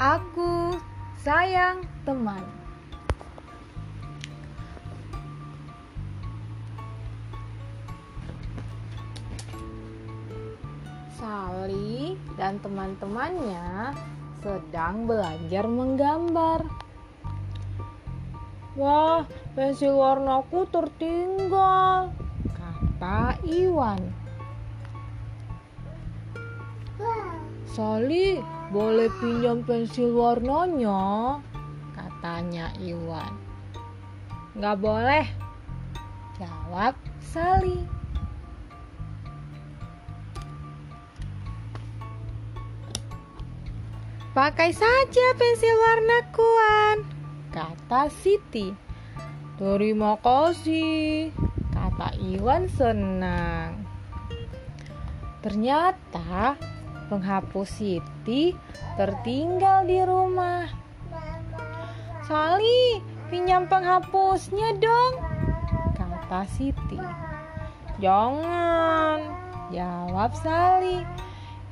Aku sayang teman. Sali dan teman-temannya sedang belajar menggambar. Wah, pensil warnaku tertinggal, kata Iwan. Sali, boleh pinjam pensil warnanya? Katanya Iwan. Nggak boleh, jawab Sali. Pakai saja pensil warna kuan, kata Siti. Terima kasih, kata Iwan senang. Ternyata penghapus Siti tertinggal di rumah. Sali, pinjam penghapusnya dong, kata Siti. Jangan, jawab Sali.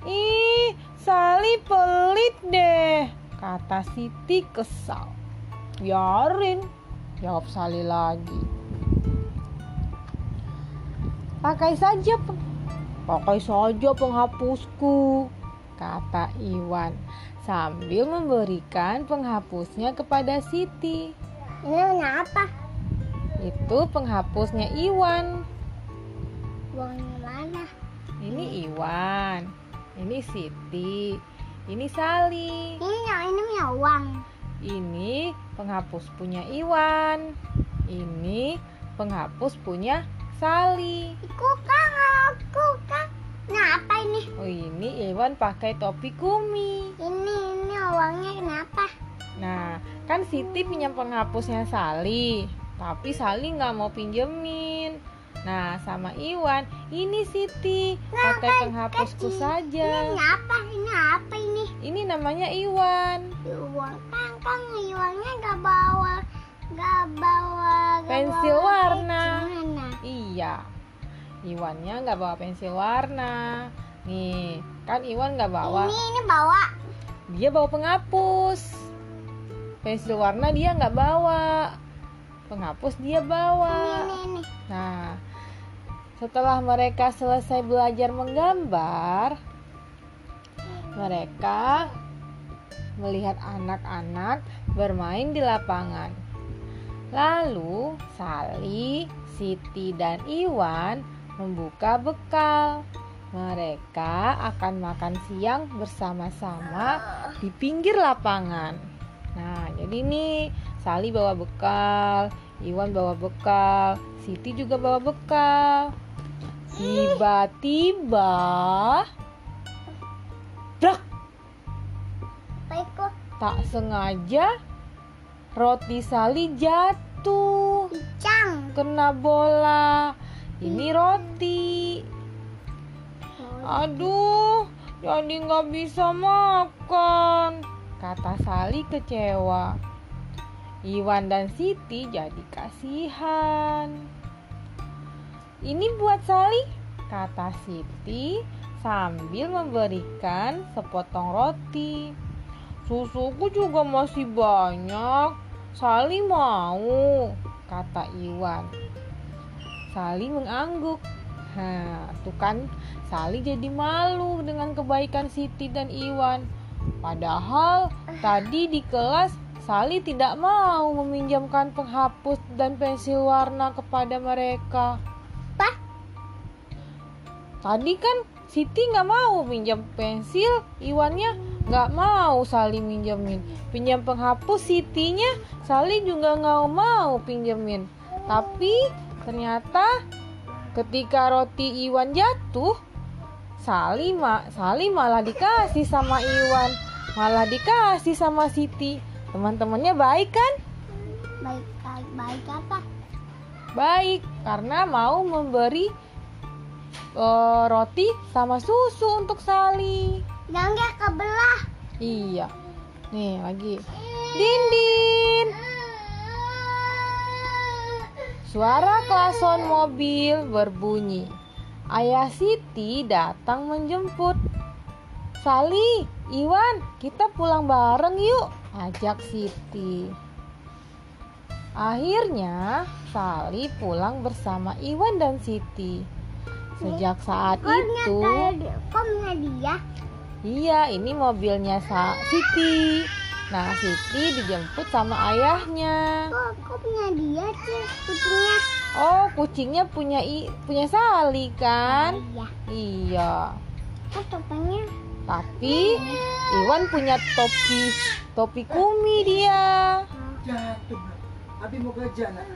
Ih, Sali pelit deh, kata Siti kesal. Biarin, jawab Sali lagi. Pakai saja, pakai saja penghapusku, kata Iwan sambil memberikan penghapusnya kepada Siti. Ini apa? Itu penghapusnya Iwan. Warna mana? Ini Iwan, ini Siti, ini Sali. Ini yang ini punya uang. Ini penghapus punya Iwan. Ini penghapus punya Sali. Aku kan, aku kan. Nah apa ini? Oh, ini Iwan pakai topi kumi. Ini ini uangnya kenapa? Nah, kan Siti pinjam penghapusnya Sali, tapi Sali nggak mau pinjemin. Nah, sama Iwan, ini Siti pakai penghapusku Ini saja. apa? Ini apa ini? Ini namanya Iwan. Uang kan kan uangnya nggak bawa nggak bawa nggak Pensil bawa warna. Gimana? Iya, Iwannya nggak bawa pensil warna. Nih, kan Iwan nggak bawa. Ini ini bawa. Dia bawa penghapus. Pensil warna dia nggak bawa. Penghapus dia bawa. Ini ini. Nah, setelah mereka selesai belajar menggambar, mereka melihat anak-anak bermain di lapangan. Lalu, Sali, Siti, dan Iwan membuka bekal. Mereka akan makan siang bersama-sama di pinggir lapangan. Nah, jadi nih Sali bawa bekal, Iwan bawa bekal, Siti juga bawa bekal. Tiba-tiba, brak, tak sengaja roti Sali jatuh kena bola. Ini roti. Aduh, jadi nggak bisa makan, kata Sali kecewa. Iwan dan Siti jadi kasihan. Ini buat Sali, kata Siti sambil memberikan sepotong roti. Susuku juga masih banyak. Sali mau, kata Iwan. Sali mengangguk. Nah, tuh kan Sali jadi malu dengan kebaikan Siti dan Iwan. Padahal tadi di kelas Sali tidak mau meminjamkan penghapus dan pensil warna kepada mereka. Apa? Tadi kan Siti nggak mau pinjam pensil, Iwannya nggak mau Sali minjemin. Pinjam penghapus Sitinya, Sali juga nggak mau pinjemin. Tapi ternyata ketika roti Iwan jatuh, Sali, ma Sali malah dikasih sama Iwan, malah dikasih sama Siti. Teman-temannya baik kan? Baik baik baik apa? Baik, karena mau memberi eh, roti sama susu untuk Sali. Nggak kebelah. Iya. Nih lagi. Dindin. Suara klason mobil berbunyi. Ayah Siti datang menjemput. Sali, Iwan, kita pulang bareng yuk, ajak Siti. Akhirnya, Sali pulang bersama Iwan dan Siti. Sejak saat itu, punya dia? iya, ini mobilnya Sa Siti. Nah, Siti dijemput sama ayahnya. Kok kok punya dia sih kucingnya? Oh, kucingnya punya i punya Sali kan? Iya. Iya. Kok topengnya? Tapi Iwan punya topi topi kumi dia. Jatuh. Abi mau gajah nak.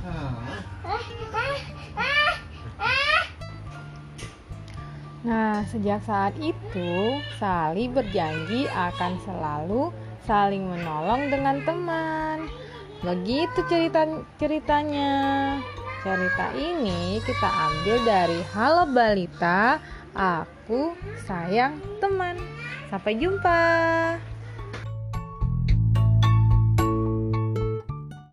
Ah, ah, ah. Nah, sejak saat itu Sali berjanji akan selalu saling menolong dengan teman. Begitu cerita ceritanya. Cerita ini kita ambil dari Halo Balita, aku sayang teman. Sampai jumpa.